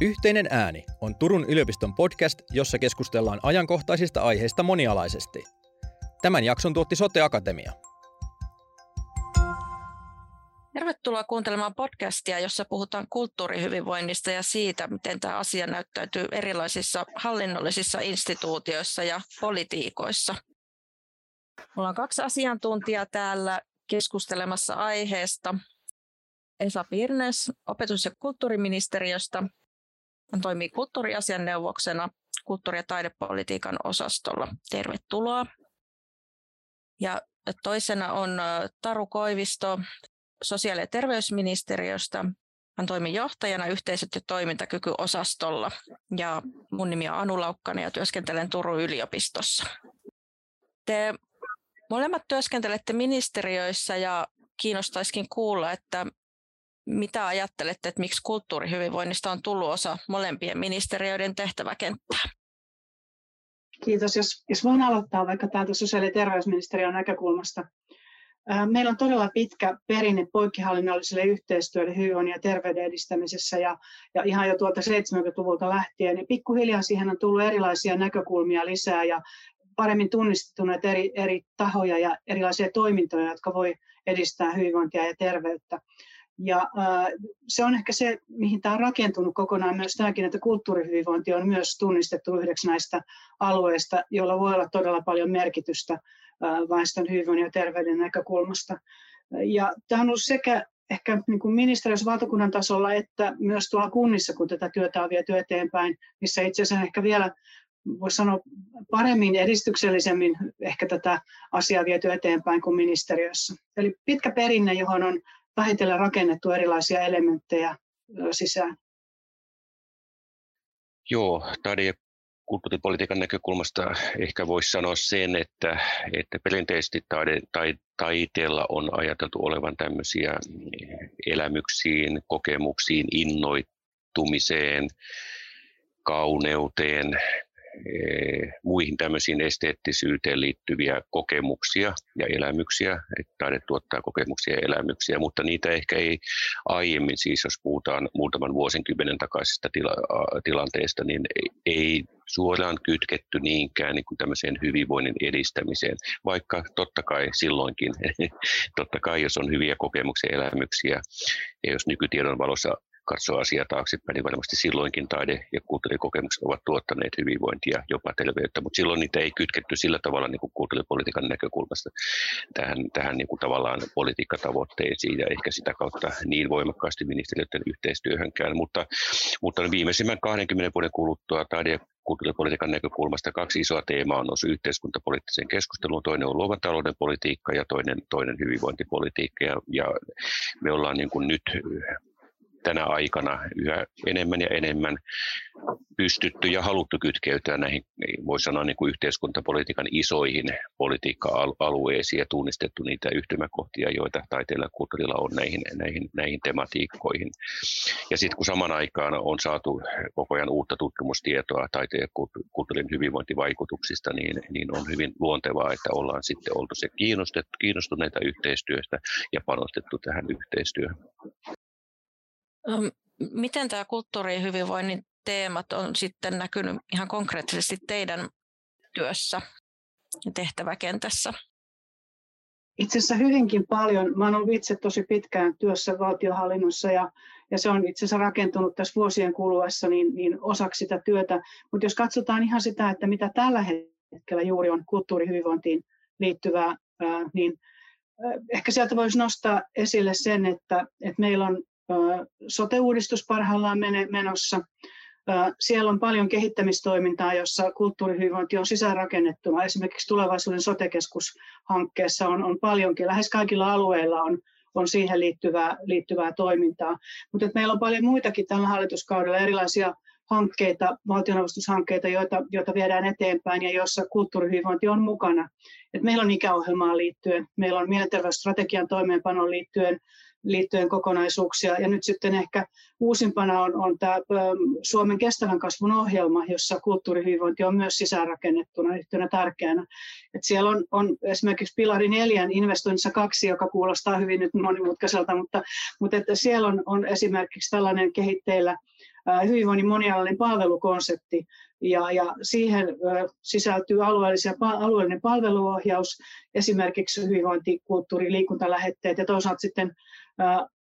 Yhteinen ääni on Turun yliopiston podcast, jossa keskustellaan ajankohtaisista aiheista monialaisesti. Tämän jakson tuotti Sote Akatemia. Tervetuloa kuuntelemaan podcastia, jossa puhutaan kulttuurihyvinvoinnista ja siitä, miten tämä asia näyttäytyy erilaisissa hallinnollisissa instituutioissa ja politiikoissa. Mulla on kaksi asiantuntijaa täällä keskustelemassa aiheesta. Esa Pirnes opetus- ja kulttuuriministeriöstä hän toimii kulttuuriasianneuvoksena kulttuuri- ja taidepolitiikan osastolla. Tervetuloa. Ja toisena on Taru Koivisto sosiaali- ja terveysministeriöstä. Hän toimii johtajana yhteisöt- ja toimintakykyosastolla. Ja mun nimi on Anu Laukkanen ja työskentelen Turun yliopistossa. Te molemmat työskentelette ministeriöissä ja kiinnostaisikin kuulla, että mitä ajattelette, että miksi kulttuurihyvinvoinnista on tullut osa molempien ministeriöiden tehtäväkenttää? Kiitos. Jos, jos voin aloittaa vaikka täältä sosiaali- ja terveysministeriön näkökulmasta. Meillä on todella pitkä perinne poikkihallinnolliselle yhteistyölle hyvinvoinnin ja terveyden edistämisessä ja, ja ihan jo tuolta 70-luvulta lähtien. Niin pikkuhiljaa siihen on tullut erilaisia näkökulmia lisää ja paremmin tunnistettuneet eri, eri tahoja ja erilaisia toimintoja, jotka voi edistää hyvinvointia ja terveyttä. Ja se on ehkä se, mihin tämä on rakentunut kokonaan myös tämäkin, että kulttuurihyvinvointi on myös tunnistettu yhdeksi näistä alueista, joilla voi olla todella paljon merkitystä väestön hyvinvoinnin ja terveyden näkökulmasta. Ja tämä on ollut sekä ehkä niin kuin ministeriössä valtakunnan tasolla että myös tuolla kunnissa, kun tätä työtä on viety eteenpäin, missä itse asiassa ehkä vielä voisi sanoa paremmin edistyksellisemmin ehkä tätä asiaa viety eteenpäin kuin ministeriössä. Eli pitkä perinne, johon on vähitellen rakennettu erilaisia elementtejä sisään. Joo, taide- kulttuuripolitiikan näkökulmasta ehkä voisi sanoa sen, että, että perinteisesti taide, tai, taiteella on ajateltu olevan tämmöisiä elämyksiin, kokemuksiin, innoittumiseen, kauneuteen, muihin tämmöisiin esteettisyyteen liittyviä kokemuksia ja elämyksiä, että taide tuottaa kokemuksia ja elämyksiä, mutta niitä ehkä ei aiemmin, siis jos puhutaan muutaman vuosikymmenen takaisesta tila- tilanteesta, niin ei, suoraan kytketty niinkään niin kuin tämmöiseen hyvinvoinnin edistämiseen, vaikka totta kai silloinkin, totta kai jos on hyviä kokemuksia ja elämyksiä, ja jos nykytiedon valossa katsoo asiaa taaksepäin, niin varmasti silloinkin taide- ja kulttuurikokemukset ovat tuottaneet hyvinvointia, jopa terveyttä, mutta silloin niitä ei kytketty sillä tavalla niin kuin kulttuuripolitiikan näkökulmasta tähän, tähän niin kuin tavallaan politiikkatavoitteisiin ja ehkä sitä kautta niin voimakkaasti ministeriöiden yhteistyöhönkään, mutta, mutta viimeisimmän 20 vuoden kuluttua taide- kulttuuripolitiikan näkökulmasta kaksi isoa teemaa on noussut yhteiskuntapoliittiseen keskusteluun. Toinen on luovan talouden politiikka ja toinen, toinen hyvinvointipolitiikka. Ja, ja me ollaan niin kuin nyt tänä aikana yhä enemmän ja enemmän pystytty ja haluttu kytkeytyä näihin, voi sanoa niin kuin yhteiskuntapolitiikan isoihin politiikka-alueisiin ja tunnistettu niitä yhtymäkohtia, joita taiteella ja kulttuurilla on näihin, näihin, näihin tematiikkoihin. Ja sitten kun saman aikaan on saatu koko ajan uutta tutkimustietoa taiteen ja kulttuurin hyvinvointivaikutuksista, niin, niin on hyvin luontevaa, että ollaan sitten oltu se kiinnostuneita yhteistyöstä ja panostettu tähän yhteistyöhön. Miten tämä kulttuuri- hyvinvoinnin teemat on sitten näkynyt ihan konkreettisesti teidän työssä ja tehtäväkentässä? Itse asiassa hyvinkin paljon. Mä olen ollut itse tosi pitkään työssä valtiohallinnossa ja, ja se on itse asiassa rakentunut tässä vuosien kuluessa niin, niin osaksi sitä työtä. Mutta jos katsotaan ihan sitä, että mitä tällä hetkellä juuri on kulttuurihyvinvointiin liittyvää, ää, niin ehkä sieltä voisi nostaa esille sen, että, että meillä on sote-uudistus parhaillaan menossa. Siellä on paljon kehittämistoimintaa, jossa kulttuurihyvinvointi on sisäänrakennettuna. Esimerkiksi tulevaisuuden sotekeskushankkeessa on, on paljonkin, lähes kaikilla alueilla on, on siihen liittyvää, liittyvää toimintaa. Mutta meillä on paljon muitakin tällä hallituskaudella erilaisia hankkeita, valtionavustushankkeita, joita, joita viedään eteenpäin ja joissa kulttuurihyvinvointi on mukana. Et meillä on ikäohjelmaan liittyen, meillä on mielenterveysstrategian toimeenpanoon liittyen liittyen kokonaisuuksia. Ja nyt sitten ehkä uusimpana on, on tämä Suomen kestävän kasvun ohjelma, jossa kulttuurihyvinvointi on myös sisäänrakennettuna yhtenä tärkeänä. Et siellä on, on esimerkiksi Pilari neljän investoinnissa kaksi, joka kuulostaa hyvin nyt monimutkaiselta, mutta, mutta että siellä on, on esimerkiksi tällainen kehitteillä hyvinvoinnin monialainen palvelukonsepti, ja, ja siihen sisältyy alueellisia, alueellinen palveluohjaus, esimerkiksi hyvinvointi, kulttuuri, liikuntalähetteet ja toisaalta sitten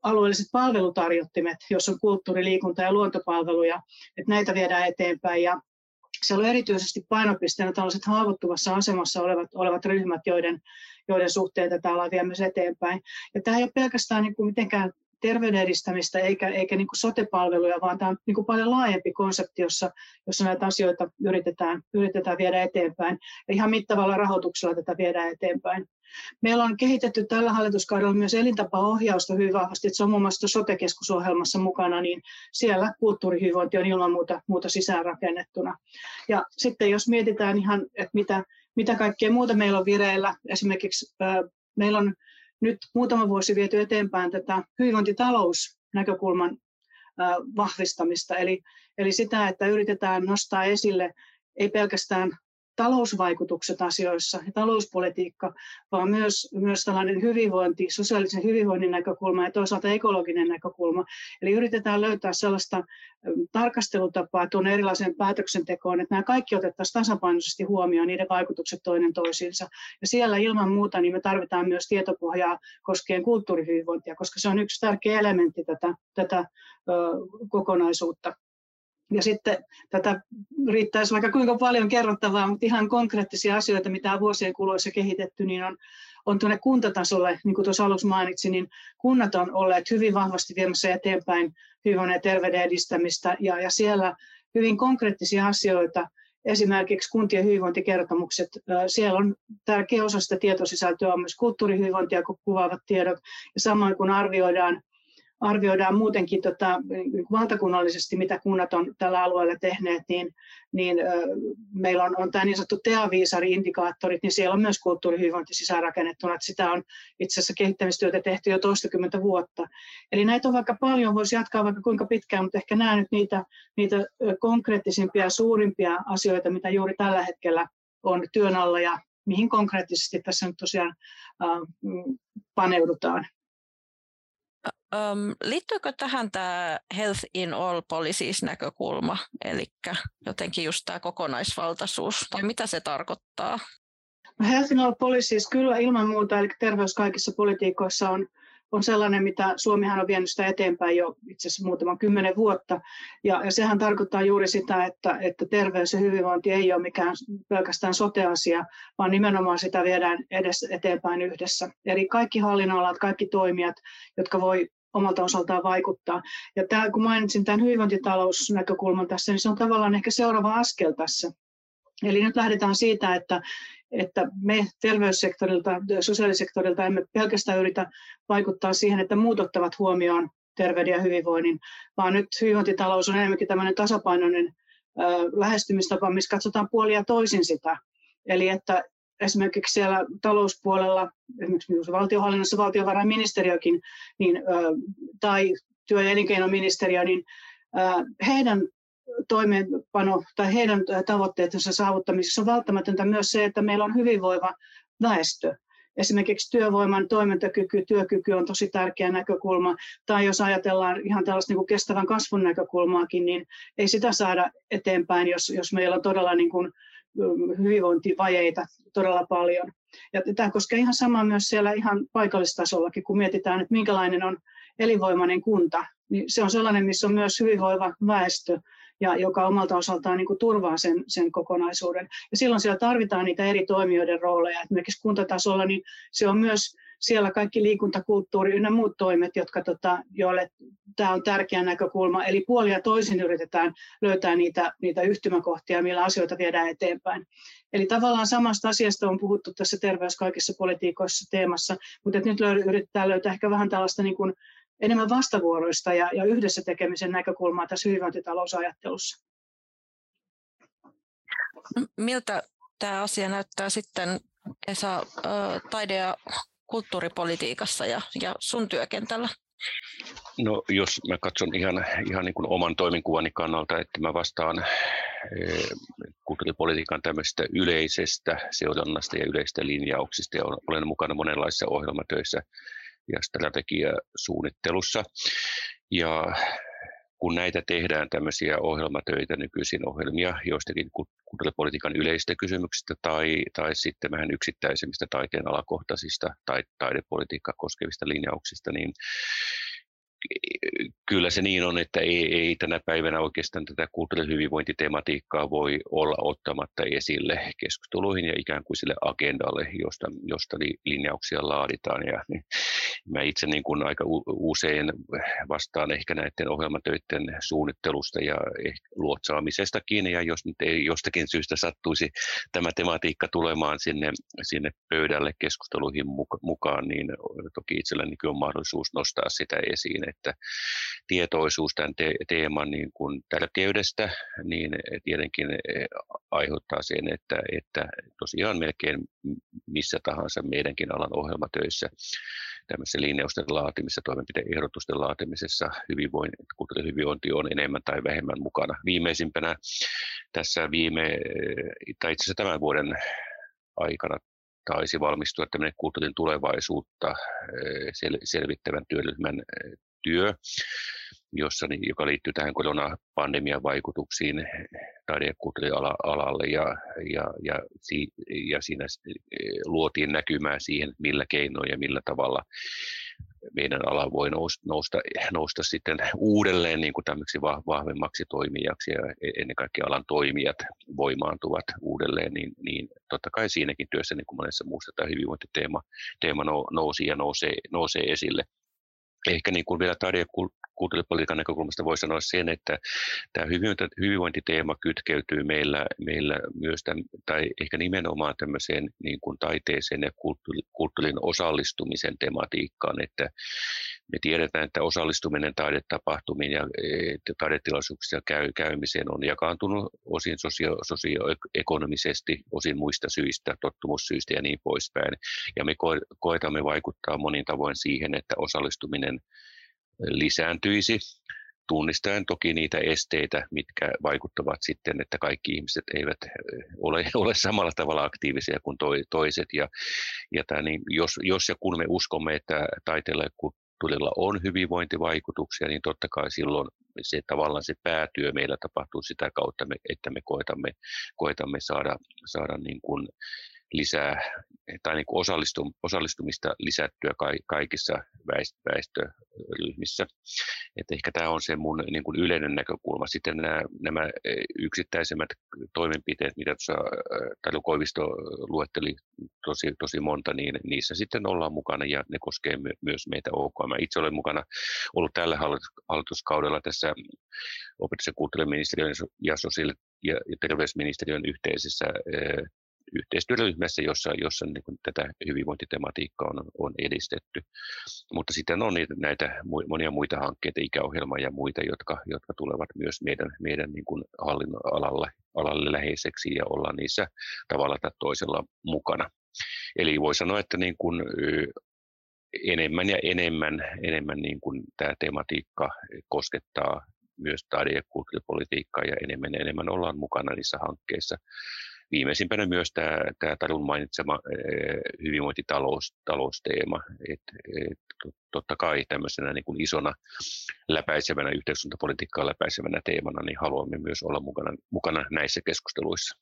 alueelliset palvelutarjottimet, joissa on kulttuuri, liikunta ja luontopalveluja, että näitä viedään eteenpäin. Ja siellä on erityisesti painopisteenä tällaiset haavoittuvassa asemassa olevat, olevat ryhmät, joiden, joiden suhteen tätä ollaan viemässä eteenpäin. Ja tämä ei ole pelkästään niin kuin mitenkään terveyden edistämistä eikä, eikä niin kuin sote-palveluja, vaan tämä on niin kuin paljon laajempi konsepti, jossa, jossa näitä asioita yritetään, yritetään viedä eteenpäin. Ja ihan mittavalla rahoituksella tätä viedään eteenpäin. Meillä on kehitetty tällä hallituskaudella myös elintapaohjausta hyvin vahvasti, että se on muun muassa sote-keskusohjelmassa mukana, niin siellä kulttuurihyvinvointi on ilman muuta, muuta sisäänrakennettuna. Ja sitten jos mietitään ihan, että mitä, mitä kaikkea muuta meillä on vireillä, esimerkiksi meillä on nyt muutama vuosi viety eteenpäin tätä hyvinvointitalousnäkökulman vahvistamista, eli, eli sitä, että yritetään nostaa esille ei pelkästään talousvaikutukset asioissa ja talouspolitiikka, vaan myös, myös tällainen hyvinvointi, sosiaalisen hyvinvoinnin näkökulma ja toisaalta ekologinen näkökulma. Eli yritetään löytää sellaista tarkastelutapaa tuonne erilaiseen päätöksentekoon, että nämä kaikki otettaisiin tasapainoisesti huomioon, niiden vaikutukset toinen toisiinsa. Ja siellä ilman muuta niin me tarvitaan myös tietopohjaa koskien kulttuurihyvinvointia, koska se on yksi tärkeä elementti tätä, tätä ö, kokonaisuutta. Ja sitten tätä riittäisi vaikka kuinka paljon kerrottavaa, mutta ihan konkreettisia asioita, mitä on vuosien kuluessa kehitetty, niin on, on tuonne kuntatasolle, niin kuin tuossa alussa mainitsin, niin kunnat on olleet hyvin vahvasti viemässä eteenpäin hyvinvoinnin ja terveyden edistämistä, ja, ja siellä hyvin konkreettisia asioita, esimerkiksi kuntien hyvinvointikertomukset, siellä on tärkeä osa sitä tietosisältöä on myös kulttuurihyvinvointia kuvaavat tiedot, ja samoin kun arvioidaan arvioidaan muutenkin tota, valtakunnallisesti, mitä kunnat on tällä alueella tehneet, niin, niin ö, meillä on, on tämä niin sanottu TEA-viisari-indikaattorit, niin siellä on myös kulttuurihyvinvointi sisäänrakennettuna, että sitä on itse asiassa kehittämistyötä tehty jo toistakymmentä vuotta. Eli näitä on vaikka paljon, voisi jatkaa vaikka kuinka pitkään, mutta ehkä nämä nyt niitä, niitä konkreettisimpia ja suurimpia asioita, mitä juuri tällä hetkellä on työn alla ja mihin konkreettisesti tässä nyt tosiaan äh, paneudutaan. Um, liittyykö tähän tämä Health in All Policies näkökulma, eli jotenkin just tämä kokonaisvaltaisuus, tai mitä se tarkoittaa? Health in All Policies kyllä ilman muuta, eli terveys kaikissa politiikoissa on, on sellainen, mitä Suomihan on vienyt sitä eteenpäin jo itse asiassa muutaman kymmenen vuotta. Ja, ja sehän tarkoittaa juuri sitä, että, että terveys ja hyvinvointi ei ole mikään pelkästään sote-asia, vaan nimenomaan sitä viedään edes eteenpäin yhdessä. Eli kaikki hallinnonalat, kaikki toimijat, jotka voi omalta osaltaan vaikuttaa. Ja tämä, kun mainitsin tämän hyvinvointitalousnäkökulman tässä, niin se on tavallaan ehkä seuraava askel tässä. Eli nyt lähdetään siitä, että, että me terveyssektorilta, sosiaalisektorilta emme pelkästään yritä vaikuttaa siihen, että muut ottavat huomioon terveyden ja hyvinvoinnin, vaan nyt hyvinvointitalous on enemmänkin tämmöinen tasapainoinen lähestymistapa, missä katsotaan puolia toisin sitä. Eli että esimerkiksi siellä talouspuolella, esimerkiksi valtiohallinnossa valtiovarainministeriökin niin, tai työ- ja elinkeinoministeriö, niin heidän toimeenpano tai heidän tavoitteidensa saavuttamisessa on välttämätöntä myös se, että meillä on hyvinvoiva väestö. Esimerkiksi työvoiman toimintakyky, työkyky on tosi tärkeä näkökulma. Tai jos ajatellaan ihan tällaista niin kuin kestävän kasvun näkökulmaakin, niin ei sitä saada eteenpäin, jos, jos meillä on todella niin kuin hyvinvointivajeita todella paljon. Ja tämä koskee ihan samaa myös siellä ihan paikallistasollakin, kun mietitään, että minkälainen on elinvoimainen kunta, niin se on sellainen, missä on myös hyvinvoiva väestö, ja joka omalta osaltaan niin kuin turvaa sen, sen kokonaisuuden. Ja silloin siellä tarvitaan niitä eri toimijoiden rooleja. Esimerkiksi kuntatasolla niin se on myös siellä kaikki liikuntakulttuuri ynnä muut toimet, jotka, tota, joille tämä on tärkeä näkökulma. Eli puolia toisin yritetään löytää niitä, niitä yhtymäkohtia, millä asioita viedään eteenpäin. Eli tavallaan samasta asiasta on puhuttu tässä terveys kaikissa politiikoissa teemassa, mutta nyt yritetään löytää ehkä vähän tällaista niin kuin enemmän vastavuoroista ja, ja yhdessä tekemisen näkökulmaa tässä hyvinvointitalousajattelussa. Miltä tämä asia näyttää sitten Esa taide- ja kulttuuripolitiikassa ja, ja sun työkentällä? No jos mä katson ihan, ihan niin kuin oman toiminkuvani kannalta, että mä vastaan kulttuuripolitiikan tämmöisestä yleisestä seurannasta ja yleistä linjauksista ja olen mukana monenlaisissa ohjelmatöissä ja strategiasuunnittelussa. Ja kun näitä tehdään tämmöisiä ohjelmatöitä, nykyisin ohjelmia joistakin kulttuuripolitiikan yleisistä kysymyksistä tai, tai sitten vähän yksittäisemmistä taiteen alakohtaisista tai taidepolitiikkaa koskevista linjauksista, niin kyllä se niin on, että ei, ei tänä päivänä oikeastaan tätä kulttuurihyvinvointitematiikkaa voi olla ottamatta esille keskusteluihin ja ikään kuin sille agendalle, josta, josta linjauksia laaditaan. Ja niin, mä itse niin kuin aika usein vastaan ehkä näiden ohjelmatöiden suunnittelusta ja ehkä luotsaamisestakin, ja jos nyt ei jostakin syystä sattuisi tämä tematiikka tulemaan sinne, sinne pöydälle keskusteluihin mukaan, niin toki itselläni on mahdollisuus nostaa sitä esiin että tietoisuus tämän te- teeman niin kuin tärkeydestä niin tietenkin eh, aiheuttaa sen, että, että tosiaan melkein missä tahansa meidänkin alan ohjelmatöissä tämmöisessä linjausten laatimisessa, toimenpideehdotusten laatimisessa hyvinvointi, hyvinvointi on enemmän tai vähemmän mukana. Viimeisimpänä tässä viime, eh, tai itse asiassa tämän vuoden aikana taisi valmistua tämmöinen kulttuurin tulevaisuutta eh, selvittävän työryhmän työ, jossa, joka liittyy tähän koronapandemian vaikutuksiin taide- ja kulttuurialalle ja, ja, ja, ja siinä luotiin näkymää siihen, millä keinoin ja millä tavalla meidän ala voi nousta, nousta, nousta sitten uudelleen niin kuin vahvemmaksi toimijaksi ja e-, ennen kaikkea alan toimijat voimaantuvat uudelleen, niin, niin totta kai siinäkin työssä, niin kuin monessa muussa tämä hyvinvointiteema teema nousi ja nousee, nousee esille ehkä niin kuin vielä taide- ja kulttuuripolitiikan näkökulmasta voi sanoa sen, että tämä hyvinvointiteema kytkeytyy meillä, meillä myös, tämän, tai ehkä nimenomaan tämmöiseen niin kuin taiteeseen ja kulttuurin osallistumisen tematiikkaan, että me tiedetään, että osallistuminen taidetapahtumiin ja taidetilaisuuksissa käy, käymiseen on jakaantunut osin sosio, sosioekonomisesti, osin muista syistä, tottumussyistä ja niin poispäin. Ja me koetamme vaikuttaa monin tavoin siihen, että osallistuminen lisääntyisi, tunnistaen toki niitä esteitä, mitkä vaikuttavat sitten, että kaikki ihmiset eivät ole, ole samalla tavalla aktiivisia kuin toiset. Ja, ja tämä, niin jos, jos ja kun me uskomme, että taiteella ja kulttuurilla on hyvinvointivaikutuksia, niin totta kai silloin se tavallaan se päätyö meillä tapahtuu sitä kautta, että me koetamme, koetamme saada, saada niin kuin lisää tai niin kuin osallistumista lisättyä kaikissa väestöryhmissä. Että ehkä tämä on se mun niin kuin yleinen näkökulma. Sitten nämä, nämä e, yksittäisemmät toimenpiteet, mitä tuossa Talu Koivisto luetteli tosi, tosi monta, niin niissä sitten ollaan mukana ja ne koskee myös meitä OKM. Itse olen mukana ollut tällä hallituskaudella tässä opetus- ja kulttuuriministeriön ja sosiaali- ja terveysministeriön yhteisessä yhteistyöryhmässä, jossa, jossa niin kuin tätä hyvinvointitematiikkaa on, on edistetty. Mutta sitten on niitä, näitä monia muita hankkeita, ikäohjelma ja muita, jotka, jotka tulevat myös meidän, meidän niin kuin hallinnon alalle, alalle läheiseksi ja olla niissä tavalla tai toisella mukana. Eli voi sanoa, että niin kuin, enemmän ja enemmän, enemmän niin kuin tämä tematiikka koskettaa myös taide- ja kulttuuripolitiikkaa ja enemmän ja enemmän ollaan mukana niissä hankkeissa viimeisimpänä myös tämä, tämä Tarun mainitsema hyvinvointitalousteema. Et, et, totta kai tämmöisenä niin kuin isona läpäisevänä yhteiskuntapolitiikkaa läpäisevänä teemana, niin haluamme myös olla mukana, mukana näissä keskusteluissa.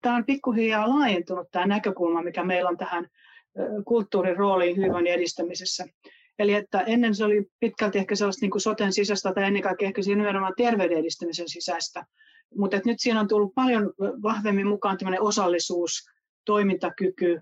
Tämä on pikkuhiljaa laajentunut tämä näkökulma, mikä meillä on tähän kulttuurin rooliin hyvinvoinnin edistämisessä. Eli että ennen se oli pitkälti ehkä sellaista niin kuin soten sisäistä tai ennen kaikkea ehkä nimenomaan terveyden edistämisen sisäistä. Mutta nyt siinä on tullut paljon vahvemmin mukaan tämmöinen osallisuus, toimintakyky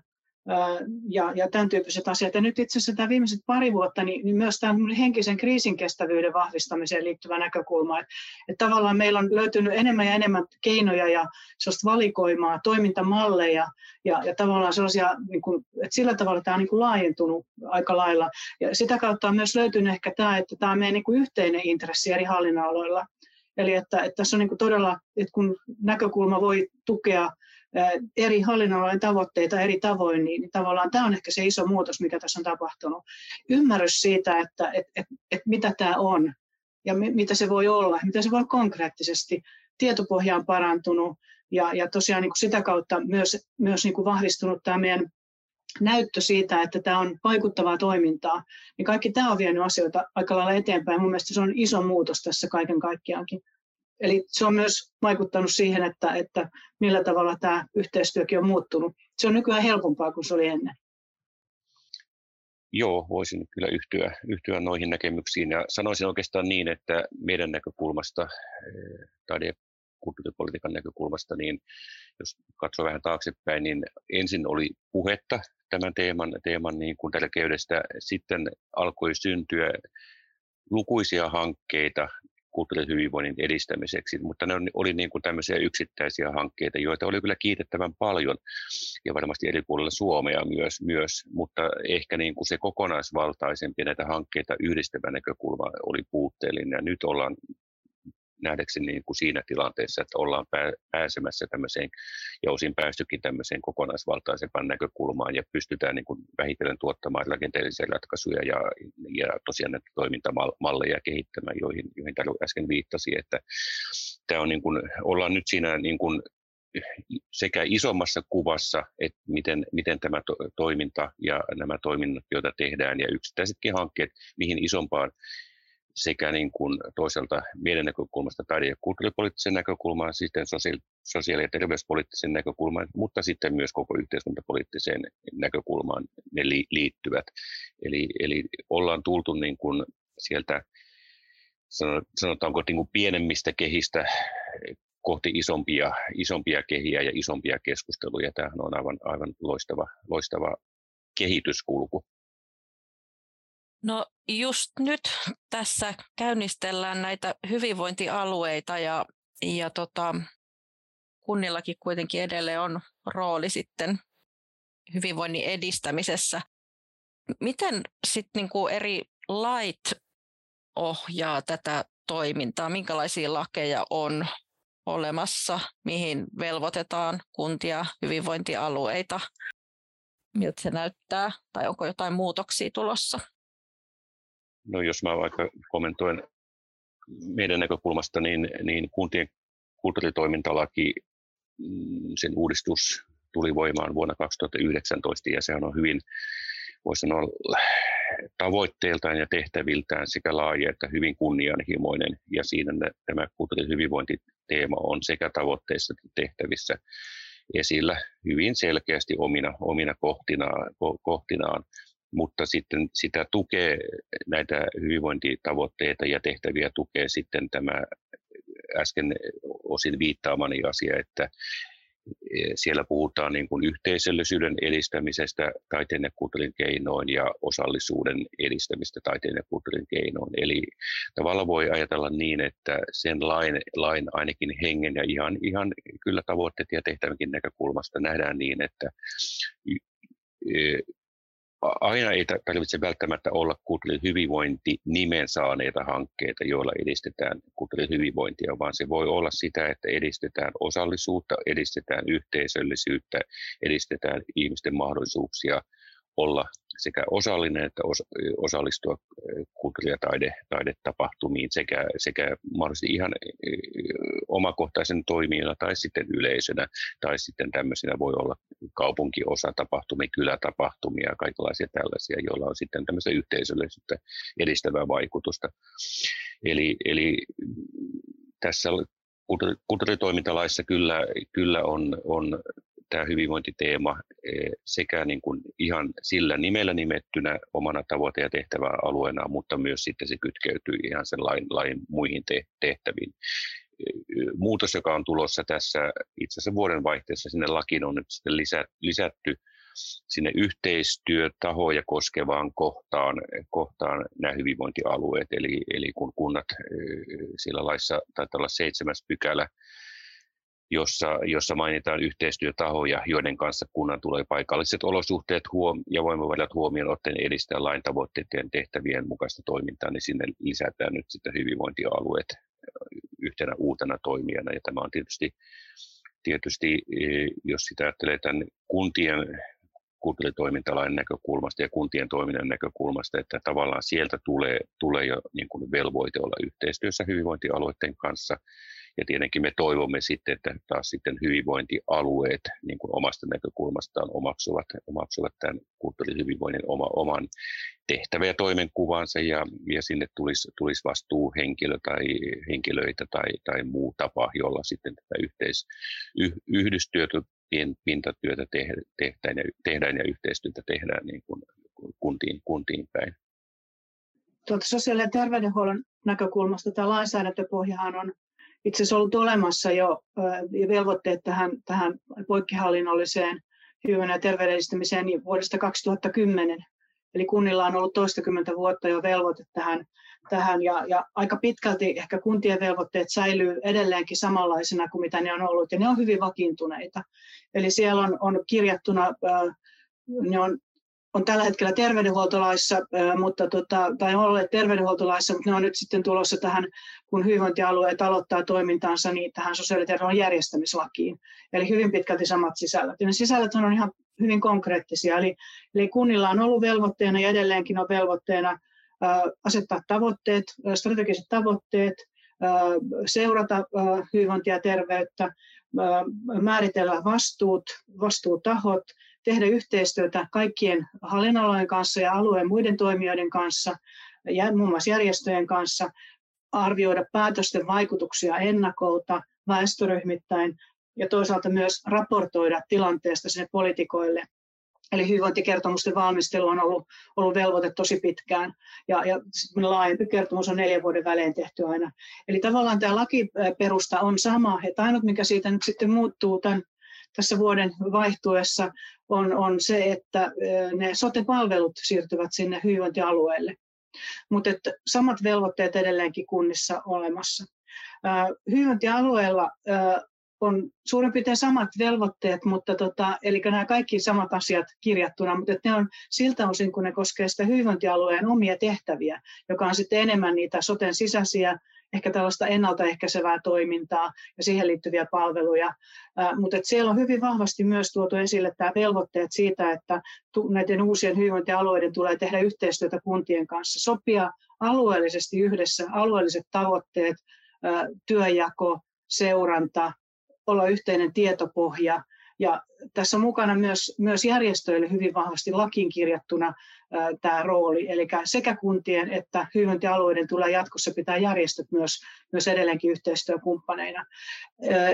ja, ja tämän tyyppiset asiat. Ja nyt itse asiassa tämä viimeiset pari vuotta, niin, niin myös tämän henkisen kriisin kestävyyden vahvistamiseen liittyvä näkökulma. Että, että tavallaan meillä on löytynyt enemmän ja enemmän keinoja ja sellaista valikoimaa, toimintamalleja ja, ja tavallaan sellaisia, niin kuin, että sillä tavalla tämä on niin kuin laajentunut aika lailla. Ja sitä kautta on myös löytynyt ehkä tämä, että tämä on meidän niin kuin yhteinen intressi eri hallinnonaloilla. Eli että, että tässä on niin todella, että kun näkökulma voi tukea eri hallinnonalojen tavoitteita eri tavoin, niin, niin tavallaan tämä on ehkä se iso muutos, mikä tässä on tapahtunut. Ymmärrys siitä, että et, et, et mitä tämä on ja mi, mitä se voi olla, mitä se voi olla konkreettisesti. Tietopohja on parantunut ja, ja tosiaan niin kuin sitä kautta myös, myös niin kuin vahvistunut tämä meidän näyttö siitä, että tämä on vaikuttavaa toimintaa, niin kaikki tämä on vienyt asioita aika lailla eteenpäin. Mun mielestä se on iso muutos tässä kaiken kaikkiaankin. Eli se on myös vaikuttanut siihen, että, että millä tavalla tämä yhteistyökin on muuttunut. Se on nykyään helpompaa kuin se oli ennen. Joo, voisin kyllä yhtyä, yhtyä noihin näkemyksiin ja sanoisin oikeastaan niin, että meidän näkökulmasta, eh, taide- kulttuuripolitiikan näkökulmasta, niin jos katsoo vähän taaksepäin, niin ensin oli puhetta tämän teeman, teeman niin kuin tärkeydestä, sitten alkoi syntyä lukuisia hankkeita kulttuurihyvinvoinnin edistämiseksi, mutta ne oli niin kuin tämmöisiä yksittäisiä hankkeita, joita oli kyllä kiitettävän paljon ja varmasti eri puolilla Suomea myös, myös mutta ehkä niin kuin se kokonaisvaltaisempi näitä hankkeita yhdistävä näkökulma oli puutteellinen ja nyt ollaan nähdäkseni niin kuin siinä tilanteessa, että ollaan pääsemässä tämmöiseen, ja osin päästykin tämmöiseen kokonaisvaltaisempaan näkökulmaan, ja pystytään niin kuin vähitellen tuottamaan rakenteellisia ratkaisuja ja, ja tosiaan näitä toimintamalleja kehittämään, joihin, joihin täällä äsken viittasi, että tämä on niin kuin, ollaan nyt siinä niin kuin sekä isommassa kuvassa, että miten, miten tämä to, toiminta ja nämä toiminnot, joita tehdään, ja yksittäisetkin hankkeet, mihin isompaan sekä niin kuin toisaalta meidän näkökulmasta taide- ja kulttuuripoliittisen näkökulmaan, sitten sosiaali- ja terveyspoliittisen näkökulmaan, mutta sitten myös koko yhteiskuntapoliittiseen näkökulmaan ne liittyvät. Eli, eli ollaan tultu niin kuin sieltä sanotaanko niin kuin pienemmistä kehistä kohti isompia, isompia kehiä ja isompia keskusteluja. Tämähän on aivan, aivan loistava, loistava kehityskulku. No just nyt tässä käynnistellään näitä hyvinvointialueita ja, ja tota, kunnillakin kuitenkin edelleen on rooli sitten hyvinvoinnin edistämisessä. Miten sitten niinku eri lait ohjaa tätä toimintaa? Minkälaisia lakeja on olemassa, mihin velvoitetaan kuntia, hyvinvointialueita? Miltä se näyttää tai onko jotain muutoksia tulossa? No jos mä vaikka kommentoin meidän näkökulmasta, niin, niin kuntien kulttuuritoimintalaki, mm, sen uudistus tuli voimaan vuonna 2019 ja sehän on hyvin, voisi sanoa, tavoitteiltaan ja tehtäviltään sekä laaja että hyvin kunnianhimoinen. Ja siinä tämä kulttuurihyvinvointiteema on sekä tavoitteissa että tehtävissä esillä hyvin selkeästi omina, omina kohtinaan, kohtinaan mutta sitten sitä tukee näitä hyvinvointitavoitteita ja tehtäviä tukee sitten tämä äsken osin viittaamani asia, että e, siellä puhutaan niin kuin yhteisöllisyyden edistämisestä taiteen ja kulttuurin keinoin ja osallisuuden edistämistä taiteen ja kulttuurin keinoin. Eli tavallaan voi ajatella niin, että sen lain, lain ainakin hengen ja ihan, ihan kyllä tavoitteet ja tehtävänkin näkökulmasta nähdään niin, että e, aina ei tarvitse välttämättä olla hyvinvointi nimen saaneita hankkeita, joilla edistetään hyvinvointia, vaan se voi olla sitä, että edistetään osallisuutta, edistetään yhteisöllisyyttä, edistetään ihmisten mahdollisuuksia olla sekä osallinen että osallistua kulttuuri- ja taide, taidetapahtumiin sekä, sekä mahdollisesti ihan omakohtaisen toimijana tai sitten yleisönä tai sitten tämmöisenä voi olla kaupunkiosatapahtumia, kylätapahtumia, kaikenlaisia tällaisia, joilla on sitten tämmöistä yhteisöllisyyttä edistävää vaikutusta. Eli, eli tässä kulttuuritoimintalaissa kyllä, kyllä on, on tämä hyvinvointiteema eh, sekä niin kuin ihan sillä nimellä nimettynä omana tavoite- ja tehtäväalueena, mutta myös sitten se kytkeytyy ihan sen lain, lain muihin tehtäviin. Eh, muutos, joka on tulossa tässä itse asiassa vuoden vaihteessa sinne lakiin on nyt sitten lisätty sinne yhteistyötahoja koskevaan kohtaan, kohtaan nämä hyvinvointialueet, eli, eli kun kunnat eh, sillä laissa taitaa olla seitsemäs pykälä, jossa, jossa mainitaan yhteistyötahoja, joiden kanssa kunnan tulee paikalliset olosuhteet huom- ja voimavarat huomioon ottaen edistää lain tavoitteiden tehtävien mukaista toimintaa, niin sinne lisätään nyt sitten hyvinvointialueet yhtenä uutena toimijana. Ja tämä on tietysti, tietysti jos sitä ajattelee tämän kuntien kulttuuritoimintalain näkökulmasta ja kuntien toiminnan näkökulmasta, että tavallaan sieltä tulee, tulee jo niin kuin velvoite olla yhteistyössä hyvinvointialueiden kanssa ja tietenkin me toivomme sitten, että taas sitten hyvinvointialueet niin kuin omasta näkökulmastaan omaksuvat, omaksuvat tämän kulttuurihyvinvoinnin oma, oman tehtävä- ja toimenkuvansa ja, ja sinne tulisi, tulisi vastuuhenkilö tai henkilöitä tai, tai muu tapa, jolla sitten tätä yhteis, yh, pintatyötä tehdään ja, tehdään ja yhteistyötä tehdään niin kuin kuntiin, kuntiin päin. Tuolta sosiaali- ja terveydenhuollon näkökulmasta tämä lainsäädäntöpohjahan on itse asiassa ollut olemassa jo velvoitteet tähän, tähän poikkihallinnolliseen hyvän ja terveyden edistämiseen niin vuodesta 2010. Eli kunnilla on ollut toistakymmentä vuotta jo velvoite tähän, tähän ja, ja aika pitkälti ehkä kuntien velvoitteet säilyy edelleenkin samanlaisena kuin mitä ne on ollut ja ne on hyvin vakiintuneita. Eli siellä on, on kirjattuna, ne on on tällä hetkellä terveydenhuoltolaissa, mutta tota, tai on olleet terveydenhuoltolaissa, mutta ne on nyt sitten tulossa tähän, kun hyvinvointialueet aloittaa toimintaansa, niin tähän sosiaali- järjestämislakiin. Eli hyvin pitkälti samat sisällöt. Ja ne sisällöt on ihan hyvin konkreettisia. Eli, eli kunnilla on ollut velvoitteena ja edelleenkin on velvoitteena asettaa tavoitteet, strategiset tavoitteet, seurata hyvinvointia ja terveyttä, määritellä vastuut, vastuutahot, tehdä yhteistyötä kaikkien hallinnalojen kanssa ja alueen muiden toimijoiden kanssa, ja muun muassa järjestöjen kanssa, arvioida päätösten vaikutuksia ennakolta väestöryhmittäin ja toisaalta myös raportoida tilanteesta sinne poliitikoille. Eli hyvinvointikertomusten valmistelu on ollut, ollut velvoite tosi pitkään ja, ja laajempi kertomus on neljän vuoden välein tehty aina. Eli tavallaan tämä lakiperusta on sama, että ainut mikä siitä nyt sitten muuttuu tämän, tässä vuoden vaihtuessa on, on se, että ne sote-palvelut siirtyvät sinne hyvinvointialueelle. Mutta samat velvoitteet edelleenkin kunnissa olemassa. Hyvinvointialueella on suurin piirtein samat velvoitteet, mutta tota, eli nämä kaikki samat asiat kirjattuna, mutta ne on siltä osin, kun ne koskee sitä hyvinvointialueen omia tehtäviä, joka on sitten enemmän niitä soten sisäisiä ehkä tällaista ennaltaehkäisevää toimintaa ja siihen liittyviä palveluja. Mutta siellä on hyvin vahvasti myös tuotu esille tämä velvoitteet siitä, että näiden uusien hyvinvointialueiden tulee tehdä yhteistyötä kuntien kanssa, sopia alueellisesti yhdessä alueelliset tavoitteet, työjako, seuranta, olla yhteinen tietopohja. Ja tässä on mukana myös, myös järjestöille hyvin vahvasti lakiin kirjattuna tämä rooli. Eli sekä kuntien että hyvinvointialueiden tulee jatkossa pitää järjestöt myös, myös edelleenkin yhteistyökumppaneina.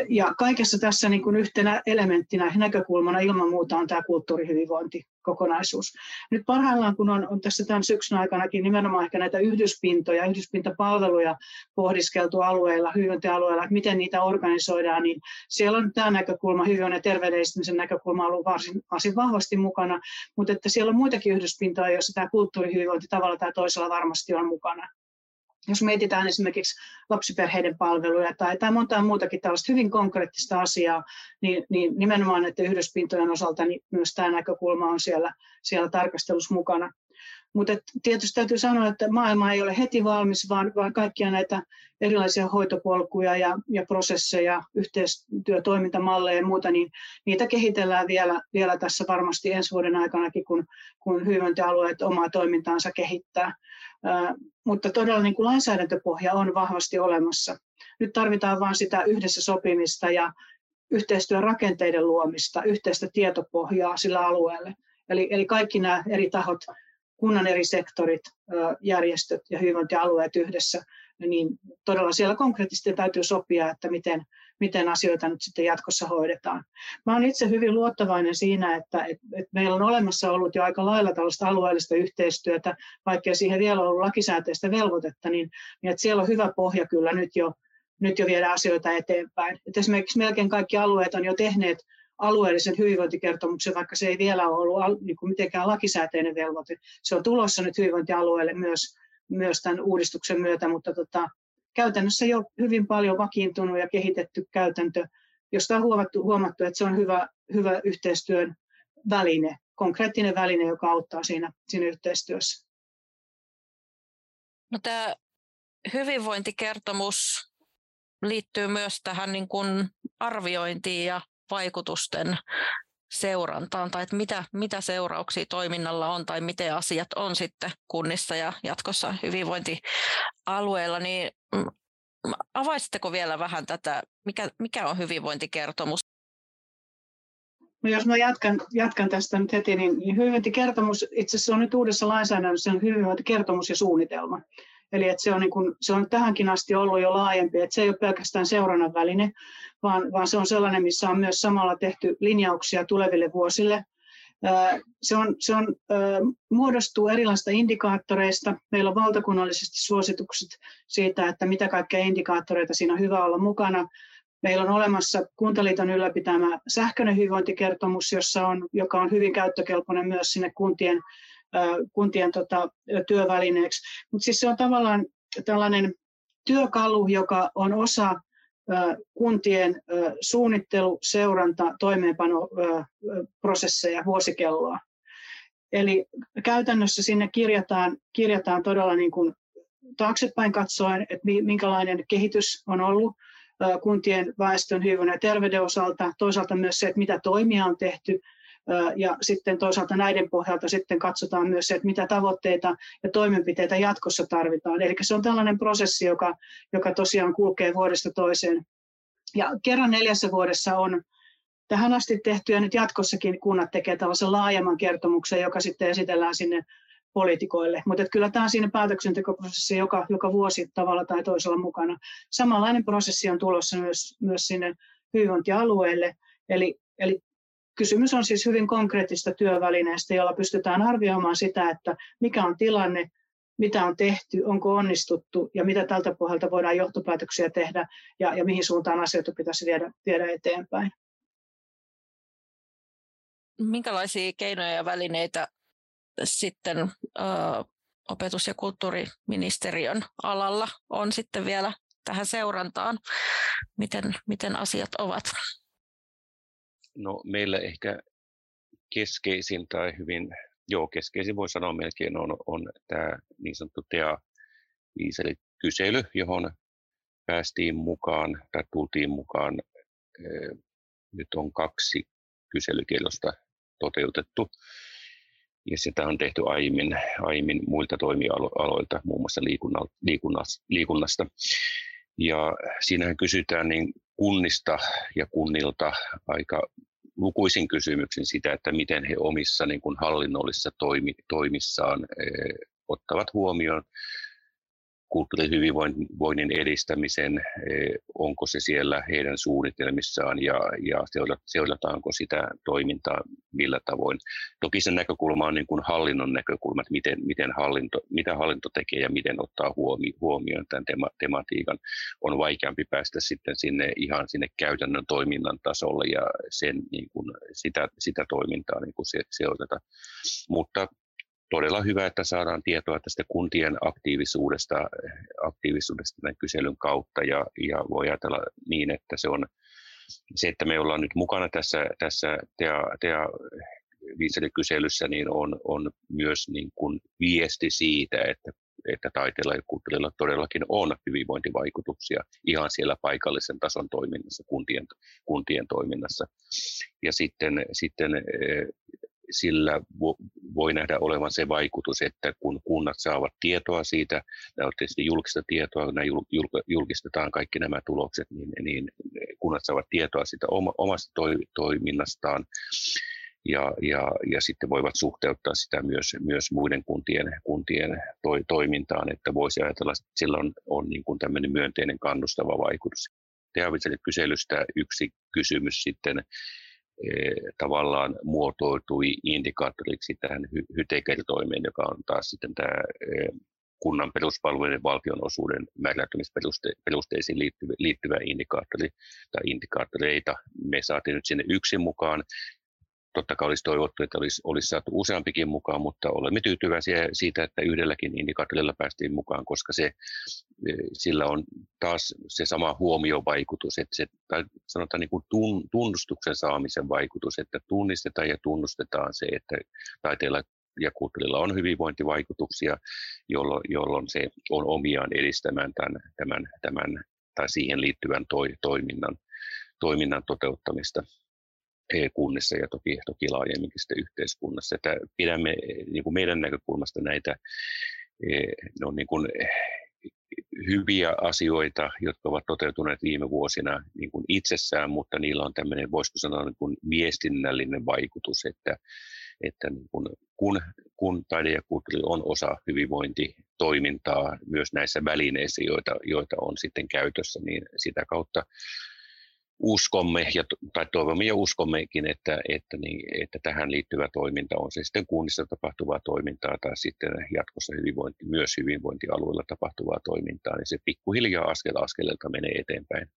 Ja kaikessa tässä niin kuin yhtenä elementtinä näkökulmana ilman muuta on tämä kulttuurihyvinvointi kokonaisuus. Nyt parhaillaan, kun on, on tässä tämän syksyn aikanakin nimenomaan ehkä näitä yhdyspintoja, yhdyspintapalveluja pohdiskeltu alueilla, hyvinvointialueilla, että miten niitä organisoidaan, niin siellä on tämä näkökulma, hyvinvoinnin ja terveyden näkökulma ollut varsin, varsin vahvasti mukana, mutta että siellä on muitakin yhdyspintoja, joissa tämä kulttuurihyvinvointi tavalla tai toisella varmasti on mukana jos mietitään esimerkiksi lapsiperheiden palveluja tai, tai montaa muutakin tällaista hyvin konkreettista asiaa, niin, niin nimenomaan näiden yhdyspintojen osalta niin myös tämä näkökulma on siellä, siellä tarkastelussa mukana. Mutta tietysti täytyy sanoa, että maailma ei ole heti valmis, vaan, vaan kaikkia näitä erilaisia hoitopolkuja ja, ja prosesseja, yhteistyötoimintamalleja ja muuta, niin niitä kehitellään vielä, vielä tässä varmasti ensi vuoden aikanakin, kun, kun hyvinvointialueet omaa toimintaansa kehittää. Ää, mutta todella niin kuin lainsäädäntöpohja on vahvasti olemassa. Nyt tarvitaan vain sitä yhdessä sopimista ja yhteistyön rakenteiden luomista, yhteistä tietopohjaa sillä alueelle. Eli, eli kaikki nämä eri tahot kunnan eri sektorit, järjestöt ja hyvinvointialueet yhdessä, niin todella siellä konkreettisesti täytyy sopia, että miten, miten asioita nyt sitten jatkossa hoidetaan. Mä olen itse hyvin luottavainen siinä, että, että, että meillä on olemassa ollut jo aika lailla tällaista alueellista yhteistyötä, vaikkei siihen vielä ollut lakisääteistä velvoitetta, niin, niin että siellä on hyvä pohja kyllä nyt jo, nyt jo viedä asioita eteenpäin. Et esimerkiksi melkein kaikki alueet on jo tehneet alueellisen hyvinvointikertomuksen, vaikka se ei vielä ole ollut niin kuin mitenkään lakisääteinen velvoite. Se on tulossa nyt hyvinvointialueelle myös, myös tämän uudistuksen myötä, mutta tota, käytännössä jo hyvin paljon vakiintunut ja kehitetty käytäntö, josta on huomattu, huomattu että se on hyvä, hyvä yhteistyön väline, konkreettinen väline, joka auttaa siinä, siinä yhteistyössä. No, tämä hyvinvointikertomus liittyy myös tähän niin kuin arviointiin ja vaikutusten seurantaan tai että mitä, mitä seurauksia toiminnalla on tai miten asiat on sitten kunnissa ja jatkossa hyvinvointialueilla, niin avaisitteko vielä vähän tätä, mikä, mikä on hyvinvointikertomus? No jos mä jatkan, jatkan tästä nyt heti, niin, hyvinvointikertomus itse asiassa on nyt uudessa lainsäädännössä hyvinvointikertomus ja suunnitelma. Eli että se, on niin kuin, se on tähänkin asti ollut jo laajempi, että se ei ole pelkästään seurannan väline, vaan, vaan se on sellainen, missä on myös samalla tehty linjauksia tuleville vuosille. Se, on, se on, muodostuu erilaisista indikaattoreista. Meillä on valtakunnallisesti suositukset siitä, että mitä kaikkea indikaattoreita siinä on hyvä olla mukana. Meillä on olemassa Kuntaliiton ylläpitämä sähköinen hyvinvointikertomus, jossa on, joka on hyvin käyttökelpoinen myös sinne kuntien, kuntien tota, työvälineeksi. Mutta siis se on tavallaan tällainen työkalu, joka on osa kuntien suunnittelu, seuranta, toimeenpanoprosesseja, vuosikelloa. Eli käytännössä sinne kirjataan, kirjataan todella niin kuin taaksepäin katsoen, että minkälainen kehitys on ollut kuntien väestön hyvinvoinnin ja terveyden osalta, toisaalta myös se, että mitä toimia on tehty, ja sitten toisaalta näiden pohjalta sitten katsotaan myös se, että mitä tavoitteita ja toimenpiteitä jatkossa tarvitaan. Eli se on tällainen prosessi, joka, joka tosiaan kulkee vuodesta toiseen. Ja kerran neljässä vuodessa on tähän asti tehty ja nyt jatkossakin kunnat tekevät tällaisen laajemman kertomuksen, joka sitten esitellään sinne poliitikoille. Mutta kyllä tämä on siinä päätöksentekoprosessi joka, joka vuosi tavalla tai toisella mukana. Samanlainen prosessi on tulossa myös, myös sinne hyvinvointialueelle. Eli, eli kysymys on siis hyvin konkreettista työvälineestä, jolla pystytään arvioimaan sitä, että mikä on tilanne, mitä on tehty, onko onnistuttu ja mitä tältä pohjalta voidaan johtopäätöksiä tehdä ja, ja mihin suuntaan asioita pitäisi viedä, viedä eteenpäin. Minkälaisia keinoja ja välineitä sitten ö, opetus- ja kulttuuriministeriön alalla on sitten vielä tähän seurantaan, miten, miten asiat ovat? No meillä ehkä keskeisin tai hyvin, joo keskeisin voi sanoa melkein on, on tämä niin sanottu TEA Viiseli kysely, johon päästiin mukaan tai tultiin mukaan. Nyt on kaksi kyselykielosta toteutettu ja sitä on tehty aiemmin, aiemmin muilta toimialoilta, muun muassa liikunnasta. Ja siinähän kysytään niin kunnista ja kunnilta aika lukuisin kysymyksin sitä, että miten he omissa niin kuin hallinnollisissa toimi, toimissaan eh, ottavat huomioon kulttuurihyvinvoinnin edistämisen, eh, onko se siellä heidän suunnitelmissaan ja, ja seurataanko sitä toimintaa millä tavoin. Toki sen näkökulma on niin kuin hallinnon näkökulma, että miten, miten hallinto, mitä hallinto tekee ja miten ottaa huomioon tämän tema, tematiikan. On vaikeampi päästä sitten sinne ihan sinne käytännön toiminnan tasolle ja sen, niin kuin, sitä, sitä toimintaa niin kuin se, seurata. Mutta todella hyvä, että saadaan tietoa tästä kuntien aktiivisuudesta, aktiivisuudesta tämän kyselyn kautta ja, ja voi ajatella niin, että se on se, että me ollaan nyt mukana tässä, tässä TEA, TEA kyselyssä, niin on, on myös niin kuin viesti siitä, että, että taiteella ja kulttuurilla todellakin on hyvinvointivaikutuksia ihan siellä paikallisen tason toiminnassa, kuntien, kuntien toiminnassa. Ja sitten, sitten sillä voi nähdä olevan se vaikutus, että kun kunnat saavat tietoa siitä, nämä on tietysti julkista tietoa, kun julkistetaan kaikki nämä tulokset, niin, niin kunnat saavat tietoa siitä omasta toiminnastaan ja, ja, ja sitten voivat suhteuttaa sitä myös, myös muiden kuntien, kuntien toi, toimintaan, että voisi ajatella, että sillä on, on niin kuin tämmöinen myönteinen kannustava vaikutus. Teavitselin kyselystä yksi kysymys sitten tavallaan muotoutui indikaattoriksi tähän hytekertoimeen, joka on taas sitten tämä eh, kunnan peruspalveluiden valtionosuuden määräytymisperusteisiin liittyvä, liittyvä indikaattori tai indikaattoreita. Me saatiin nyt sinne yksi mukaan Totta kai olisi toivottu, että olisi, olisi saatu useampikin mukaan, mutta olemme tyytyväisiä siitä, että yhdelläkin indikaattorilla päästiin mukaan, koska se, e, sillä on taas se sama huomiovaikutus, että se, tai sanotaan niin kuin tunnustuksen saamisen vaikutus, että tunnistetaan ja tunnustetaan se, että taiteella ja kulttuurilla on hyvinvointivaikutuksia, jolloin, jolloin se on omiaan edistämään tämän, tämän, tämän tai siihen liittyvän toi, toiminnan, toiminnan toteuttamista kunnissa ja toki, toki laajemminkin sitten yhteiskunnassa. Että pidämme niin kuin meidän näkökulmasta näitä no niin kuin, hyviä asioita, jotka ovat toteutuneet viime vuosina niin kuin itsessään, mutta niillä on tämmöinen, voisiko sanoa, niin kuin viestinnällinen vaikutus, että, että niin kuin, kun, kun taide ja kulttuuri on osa hyvinvointitoimintaa myös näissä välineissä, joita, joita on sitten käytössä, niin sitä kautta uskomme, ja, tai toivomme ja uskommekin, että, että, niin, että tähän liittyvä toiminta on se sitten kunnissa tapahtuvaa toimintaa tai sitten jatkossa hyvinvointi, myös hyvinvointialueilla tapahtuvaa toimintaa, niin se pikkuhiljaa askel askeleelta menee eteenpäin.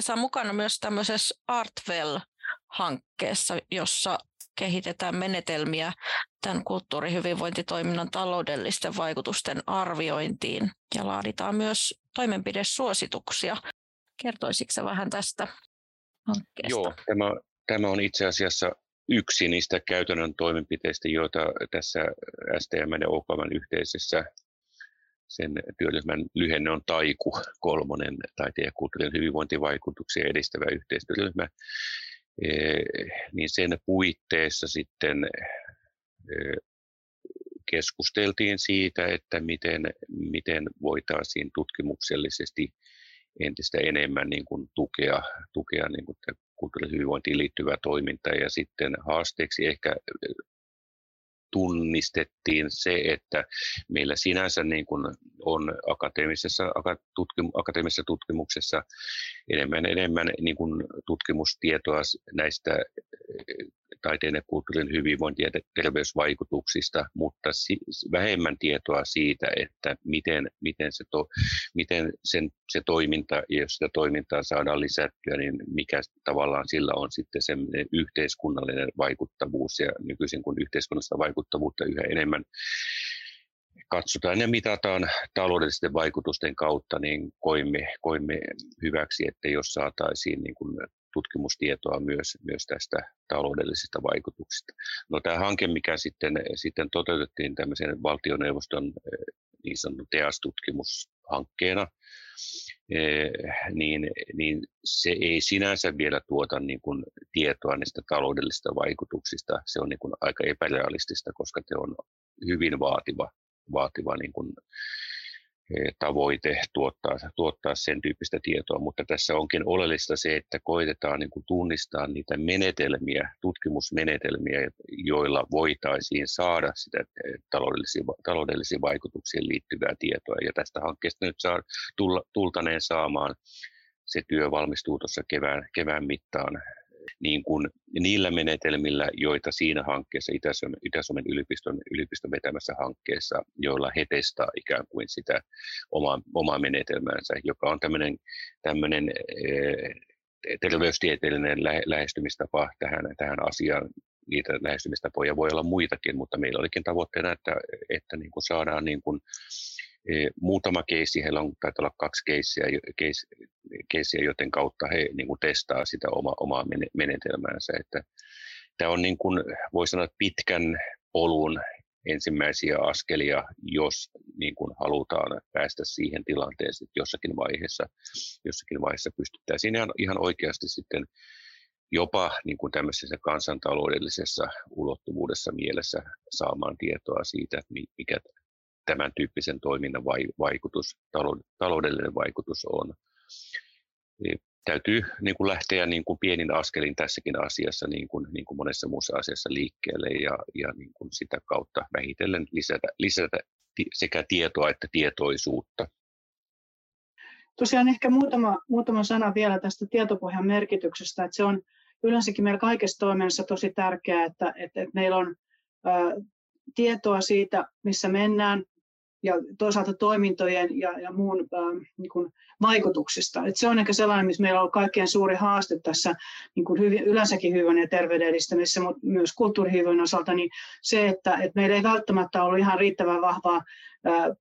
Sä mukana myös tämmöisessä Artwell-hankkeessa, jossa kehitetään menetelmiä tämän kulttuurihyvinvointitoiminnan taloudellisten vaikutusten arviointiin ja laaditaan myös toimenpidesuosituksia. Kertoisitko vähän tästä hankkeesta? Joo, tämä, tämä on itse asiassa yksi niistä käytännön toimenpiteistä, joita tässä STM ja OKAVan yhteisessä sen työryhmän lyhenne on TAIKU, kolmonen taiteen ja kulttuurin hyvinvointivaikutuksia edistävä yhteistyöryhmä, e, niin sen puitteissa sitten e, keskusteltiin siitä, että miten, miten voitaisiin tutkimuksellisesti entistä enemmän niin kuin tukea, tukea niin kuin kulttuurihyvinvointiin liittyvää toimintaa. Ja sitten haasteeksi ehkä tunnistettiin se, että meillä sinänsä niin kuin on akateemisessa, akateemisessa tutkimuksessa enemmän enemmän niin kuin tutkimustietoa näistä taiteen ja kulttuurin hyvinvointi- ja terveysvaikutuksista, mutta vähemmän tietoa siitä, että miten, miten, se, to, miten sen, se toiminta, jos sitä toimintaa saadaan lisättyä, niin mikä tavallaan sillä on sitten se yhteiskunnallinen vaikuttavuus, ja nykyisin kun yhteiskunnallista vaikuttavuutta yhä enemmän katsotaan ja mitataan taloudellisten vaikutusten kautta, niin koimme, koimme hyväksi, että jos saataisiin niin kuin tutkimustietoa myös, myös tästä taloudellisista vaikutuksista. No, tämä hanke, mikä sitten, sitten toteutettiin tämmöisen valtioneuvoston eh, niin sanotun TEAS-tutkimushankkeena, niin, niin se ei sinänsä vielä tuota niin kuin tietoa niistä taloudellisista vaikutuksista. Se on niin kuin aika epärealistista, koska se on hyvin vaativa, vaativa niin kuin tavoite tuottaa, tuottaa sen tyyppistä tietoa, mutta tässä onkin oleellista se, että koitetaan niin kuin tunnistaa niitä menetelmiä, tutkimusmenetelmiä, joilla voitaisiin saada sitä taloudellisiin, taloudellisiin vaikutuksiin liittyvää tietoa. Ja tästä hankkeesta nyt saa tulla, tultaneen saamaan se työ valmistuu tuossa kevään, kevään mittaan niin kuin niillä menetelmillä, joita siinä hankkeessa, Itä-Suomen, Itä-Suomen yliopiston, yliopiston vetämässä hankkeessa, joilla he testaa ikään kuin sitä omaa, omaa menetelmäänsä, joka on tämmöinen, tämmöinen eh, terveystieteellinen lähestymistapa tähän, tähän asiaan. Niitä lähestymistapoja voi olla muitakin, mutta meillä olikin tavoitteena, että, että niin kuin saadaan niin kuin, muutama keissi, heillä on taitaa olla kaksi keissiä, keissiä joten kautta he niin kuin testaa sitä oma, omaa menetelmäänsä. Että tämä on niin kuin, voi sanoa pitkän polun ensimmäisiä askelia, jos niin kuin halutaan päästä siihen tilanteeseen, että jossakin vaiheessa, jossakin vaiheessa pystyttäisiin ihan, ihan oikeasti sitten jopa niin kuin tämmöisessä kansantaloudellisessa ulottuvuudessa mielessä saamaan tietoa siitä, mikä tämän tyyppisen toiminnan vaikutus, taloudellinen vaikutus on. Niin täytyy niin kuin lähteä niin kuin pienin askelin tässäkin asiassa, niin kuin, niin kuin monessa muussa asiassa liikkeelle ja, ja niin kuin sitä kautta vähitellen lisätä, lisätä sekä tietoa että tietoisuutta. Tosiaan ehkä muutama, muutama sana vielä tästä tietopohjan merkityksestä, että se on yleensäkin meillä kaikessa toiminnassa tosi tärkeää, että, että, että meillä on tietoa siitä, missä mennään, ja toisaalta toimintojen ja, ja muun äh, niin kuin vaikutuksista. Et se on ehkä sellainen, missä meillä on kaikkein suuri haaste tässä niin kuin hyvin, yleensäkin hyvinvoinnin ja terveyden edistämisessä, mutta myös kulttuurihyvinvoinnin osalta, niin se, että, että meillä ei välttämättä ollut ihan riittävän vahvaa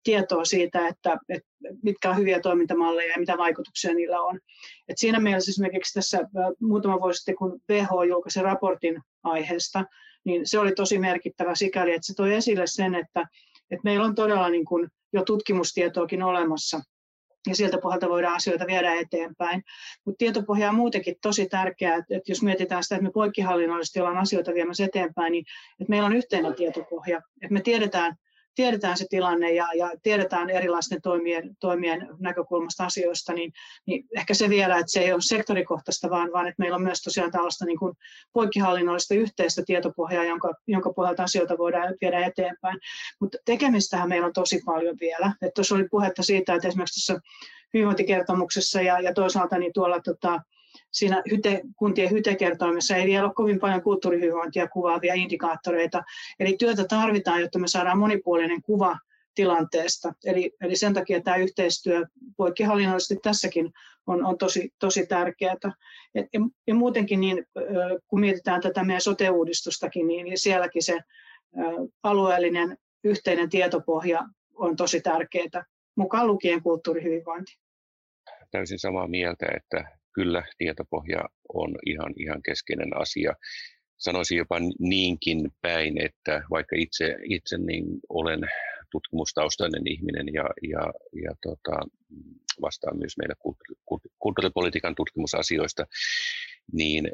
tietoa siitä, että, että mitkä on hyviä toimintamalleja ja mitä vaikutuksia niillä on. Et siinä mielessä esimerkiksi tässä muutama vuosi sitten, kun WHO julkaisi raportin aiheesta, niin se oli tosi merkittävä sikäli, että se toi esille sen, että että meillä on todella niin kuin jo tutkimustietoakin olemassa ja sieltä pohjalta voidaan asioita viedä eteenpäin. Mutta tietopohja on muutenkin tosi tärkeää, että jos mietitään sitä, että me poikkihallinnollisesti ollaan asioita viemässä eteenpäin, niin että meillä on yhteinen tietopohja, että me tiedetään tiedetään se tilanne ja, ja tiedetään erilaisten toimien, toimien näkökulmasta asioista, niin, niin ehkä se vielä, että se ei ole sektorikohtaista, vaan, vaan että meillä on myös tosiaan tällaista niin kuin poikkihallinnollista yhteistä tietopohjaa, jonka, jonka pohjalta asioita voidaan viedä eteenpäin. Mutta tekemistähän meillä on tosi paljon vielä. että tuossa oli puhetta siitä, että esimerkiksi tuossa hyvinvointikertomuksessa ja, ja toisaalta niin tuolla tota, siinä hyte, kuntien hytekertoimessa ei vielä ole kovin paljon kulttuurihyvinvointia kuvaavia indikaattoreita. Eli työtä tarvitaan, jotta me saadaan monipuolinen kuva tilanteesta. Eli, eli sen takia tämä yhteistyö poikkihallinnollisesti tässäkin on, on tosi, tosi tärkeää. Ja, ja muutenkin, niin, kun mietitään tätä meidän sote-uudistustakin, niin, niin sielläkin se alueellinen yhteinen tietopohja on tosi tärkeää, mukaan lukien kulttuurihyvinvointi. Täysin samaa mieltä, että kyllä tietopohja on ihan, ihan keskeinen asia. Sanoisin jopa niinkin päin, että vaikka itse, itse niin olen tutkimustaustainen ihminen ja, ja, ja tota, vastaan myös meillä kulttuuripolitiikan tutkimusasioista, niin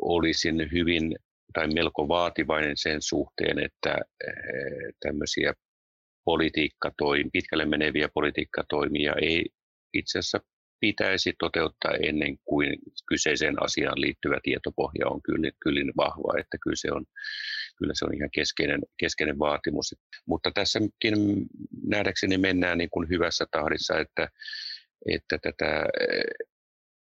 olisin hyvin tai melko vaativainen sen suhteen, että eh, tämmöisiä politiikkatoimia, pitkälle meneviä politiikkatoimia ei itse asiassa pitäisi toteuttaa ennen kuin kyseiseen asiaan liittyvä tietopohja on kyllä niin vahva, että kyllä se on, kyllä se on ihan keskeinen, keskeinen vaatimus. Mutta tässäkin nähdäkseni mennään niin kuin hyvässä tahdissa, että, että tätä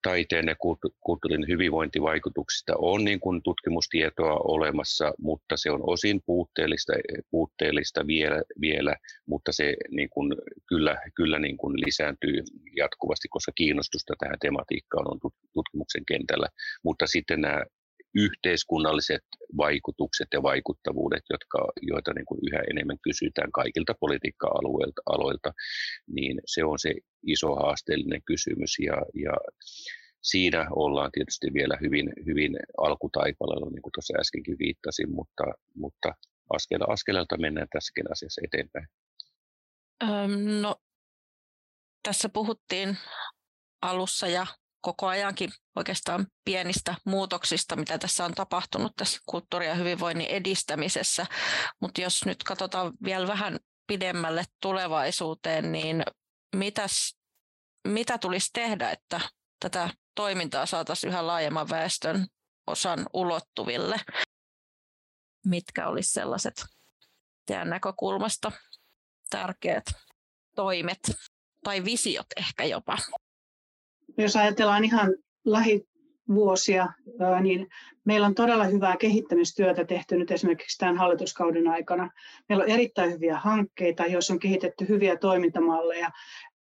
taiteen ja kulttuurin hyvinvointivaikutuksista on niin kuin tutkimustietoa olemassa, mutta se on osin puutteellista, puutteellista vielä, vielä mutta se niin kuin kyllä, kyllä niin kuin lisääntyy jatkuvasti, koska kiinnostusta tähän tematiikkaan on tutkimuksen kentällä. Mutta sitten nämä yhteiskunnalliset vaikutukset ja vaikuttavuudet, jotka, joita niin kuin yhä enemmän kysytään kaikilta politiikka-aloilta, niin se on se iso haasteellinen kysymys ja, ja siinä ollaan tietysti vielä hyvin, hyvin alkutaipaleella, niin kuin tuossa äskenkin viittasin, mutta, mutta askel, askeleelta mennään tässäkin asiassa eteenpäin. Öm, no, tässä puhuttiin alussa ja koko ajankin oikeastaan pienistä muutoksista, mitä tässä on tapahtunut tässä kulttuuri- ja hyvinvoinnin edistämisessä. Mutta jos nyt katsotaan vielä vähän pidemmälle tulevaisuuteen, niin mitäs, mitä tulisi tehdä, että tätä toimintaa saataisiin yhä laajemman väestön osan ulottuville? Mitkä olisi sellaiset teidän näkökulmasta tärkeät toimet tai visiot ehkä jopa? Jos ajatellaan ihan lähivuosia, niin meillä on todella hyvää kehittämistyötä tehty nyt esimerkiksi tämän hallituskauden aikana. Meillä on erittäin hyviä hankkeita, joissa on kehitetty hyviä toimintamalleja.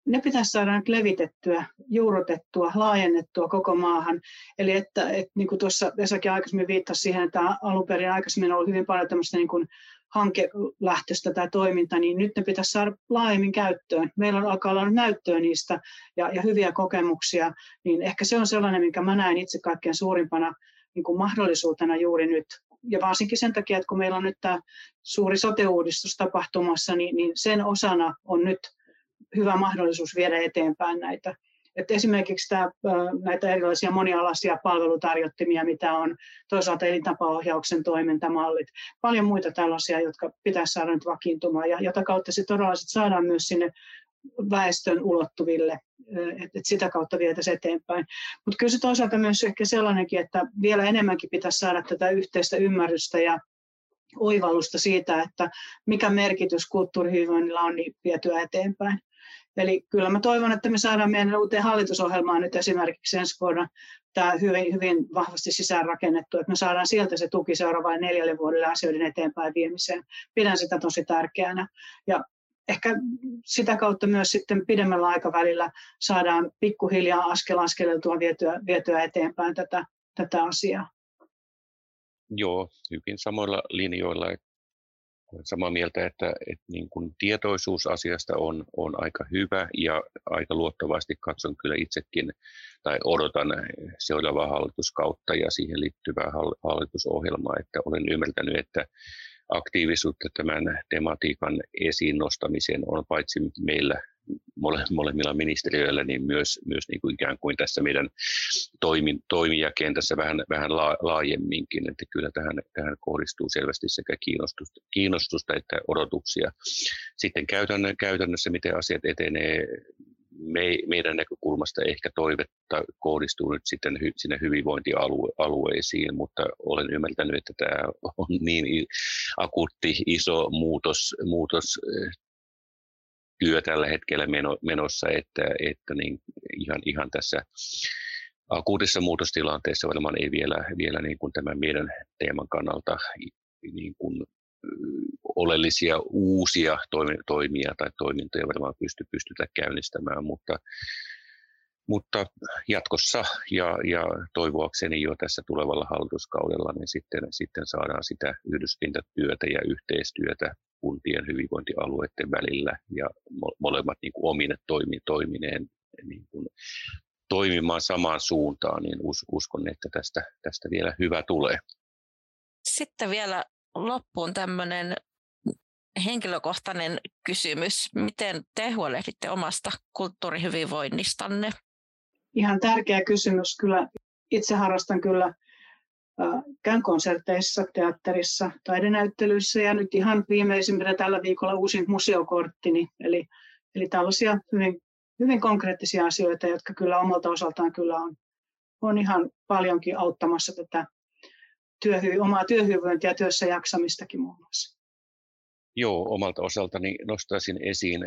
Ne pitäisi saada nyt levitettyä, juurrutettua, laajennettua koko maahan. Eli että, että niin kuin tuossa Vesakin aikaisemmin viittasi siihen, että alun perin aikaisemmin on ollut hyvin paljon tämmöistä niin kuin hankelähtöistä tämä toiminta, niin nyt ne pitäisi saada laajemmin käyttöön. Meillä on alkaa olla näyttöä niistä ja, ja hyviä kokemuksia, niin ehkä se on sellainen, minkä mä näen itse kaikkein suurimpana niin kuin mahdollisuutena juuri nyt. Ja varsinkin sen takia, että kun meillä on nyt tämä suuri sote-uudistus tapahtumassa, niin, niin sen osana on nyt hyvä mahdollisuus viedä eteenpäin näitä että esimerkiksi tämä, näitä erilaisia monialaisia palvelutarjottimia, mitä on toisaalta elintapaohjauksen toimintamallit, paljon muita tällaisia, jotka pitäisi saada nyt vakiintumaan ja jota kautta se todella sit saadaan myös sinne väestön ulottuville, että sitä kautta vietäisiin eteenpäin. Mutta kyllä se toisaalta myös ehkä sellainenkin, että vielä enemmänkin pitäisi saada tätä yhteistä ymmärrystä ja oivallusta siitä, että mikä merkitys kulttuurihyvinvoinnilla on niin vietyä eteenpäin. Eli kyllä mä toivon, että me saadaan meidän uuteen hallitusohjelmaan nyt esimerkiksi ensi vuonna tämä hyvin, hyvin vahvasti sisäänrakennettu, että me saadaan sieltä se tuki seuraavalle neljälle vuodelle asioiden eteenpäin viemiseen. Pidän sitä tosi tärkeänä. Ja ehkä sitä kautta myös sitten pidemmällä aikavälillä saadaan pikkuhiljaa askel askeleltua vietyä, vietyä eteenpäin tätä, tätä asiaa. Joo, hyvin samoilla linjoilla. Että olen samaa mieltä, että, että niin kuin tietoisuus asiasta on, on aika hyvä ja aika luottavasti katson kyllä itsekin tai odotan seuraavaa hallituskautta ja siihen liittyvää hallitusohjelmaa, että olen ymmärtänyt, että aktiivisuutta tämän tematiikan esiin nostamiseen on paitsi meillä mole, molemmilla ministeriöillä, niin myös, myös niin kuin ikään kuin tässä meidän toimin, toimijakentässä vähän, vähän la, laajemminkin, että kyllä tähän, tähän kohdistuu selvästi sekä kiinnostusta, kiinnostusta että odotuksia. Sitten käytännö, käytännössä, miten asiat etenee me, meidän näkökulmasta ehkä toivetta kohdistuu nyt sitten hy, sinne hyvinvointialueisiin, mutta olen ymmärtänyt, että tämä on niin akuutti iso muutos, muutos työ tällä hetkellä menossa, että, että niin ihan, ihan tässä akuutissa muutostilanteessa varmaan ei vielä, vielä niin kuin tämän meidän teeman kannalta niin kuin oleellisia uusia toimia tai toimintoja varmaan pysty, pystytä käynnistämään, mutta, mutta jatkossa ja, ja toivoakseni jo tässä tulevalla hallituskaudella, niin sitten, sitten saadaan sitä yhdyspintatyötä ja yhteistyötä kuntien hyvinvointialueiden välillä ja molemmat niin kuin omine toimi, toimineen niin kuin toimimaan samaan suuntaan, niin uskon, että tästä, tästä vielä hyvä tulee. Sitten vielä loppuun tämmöinen henkilökohtainen kysymys. Miten te huolehditte omasta kulttuurihyvinvoinnistanne? Ihan tärkeä kysymys. Kyllä itse harrastan kyllä käyn konserteissa, teatterissa, taidenäyttelyissä ja nyt ihan viimeisimpänä tällä viikolla uusin museokorttini. Eli, eli tällaisia hyvin, hyvin konkreettisia asioita, jotka kyllä omalta osaltaan kyllä on, on ihan paljonkin auttamassa tätä työhy, omaa työhyvinvointia ja työssä jaksamistakin muun muassa. Joo, omalta osaltani nostaisin esiin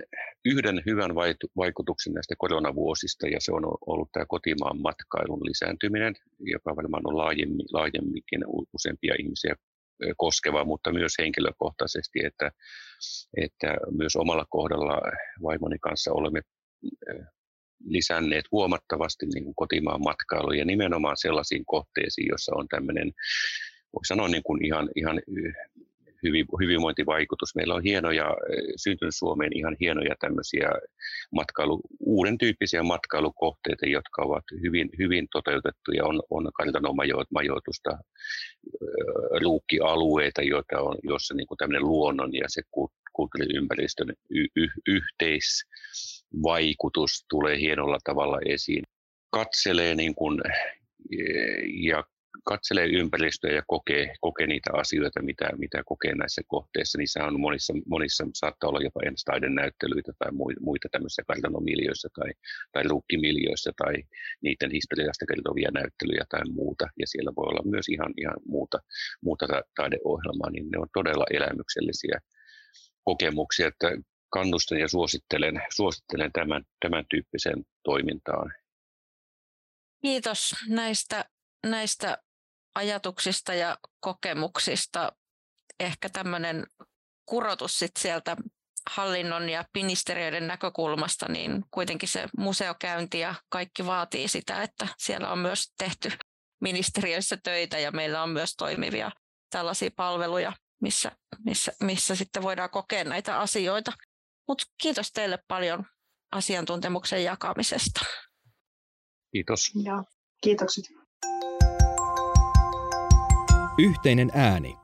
yhden hyvän vaikutuksen näistä koronavuosista, ja se on ollut tämä kotimaan matkailun lisääntyminen, joka varmaan on laajemmin, laajemminkin useampia ihmisiä koskeva, mutta myös henkilökohtaisesti, että, että myös omalla kohdalla vaimoni kanssa olemme lisänneet huomattavasti niin kuin kotimaan matkailu ja nimenomaan sellaisiin kohteisiin, joissa on tämmöinen, voi sanoa niin kuin ihan, ihan hyvinvointivaikutus. Meillä on hienoja, syntynyt Suomeen ihan hienoja tämmöisiä matkailu, uuden tyyppisiä matkailukohteita, jotka ovat hyvin, hyvin toteutettuja. On, on kartanomajoitusta, ruukkialueita, joita on, joissa niin kuin tämmöinen luonnon ja se kulttuuriympäristön y- y- yhteisvaikutus tulee hienolla tavalla esiin. Katselee niin kuin, ja katselee ympäristöä ja kokee, kokee niitä asioita, mitä, mitä kokee näissä kohteissa. Niissä on monissa, monissa saattaa olla jopa enstaiden näyttelyitä tai muita tämmöisissä kartanomiljöissä tai, tai luukkimiljöissä tai niiden historiasta kertovia näyttelyjä tai muuta. Ja siellä voi olla myös ihan, ihan muuta, muuta taideohjelmaa, niin ne on todella elämyksellisiä kokemuksia, että kannustan ja suosittelen, suosittelen tämän, tämän tyyppisen toimintaan. Kiitos näistä näistä ajatuksista ja kokemuksista ehkä tämmöinen kurotus sit sieltä hallinnon ja ministeriöiden näkökulmasta, niin kuitenkin se museokäynti ja kaikki vaatii sitä, että siellä on myös tehty ministeriöissä töitä ja meillä on myös toimivia tällaisia palveluja, missä, missä, missä sitten voidaan kokea näitä asioita. Mutta kiitos teille paljon asiantuntemuksen jakamisesta. Kiitos. Ja, kiitokset. Yhteinen ääni.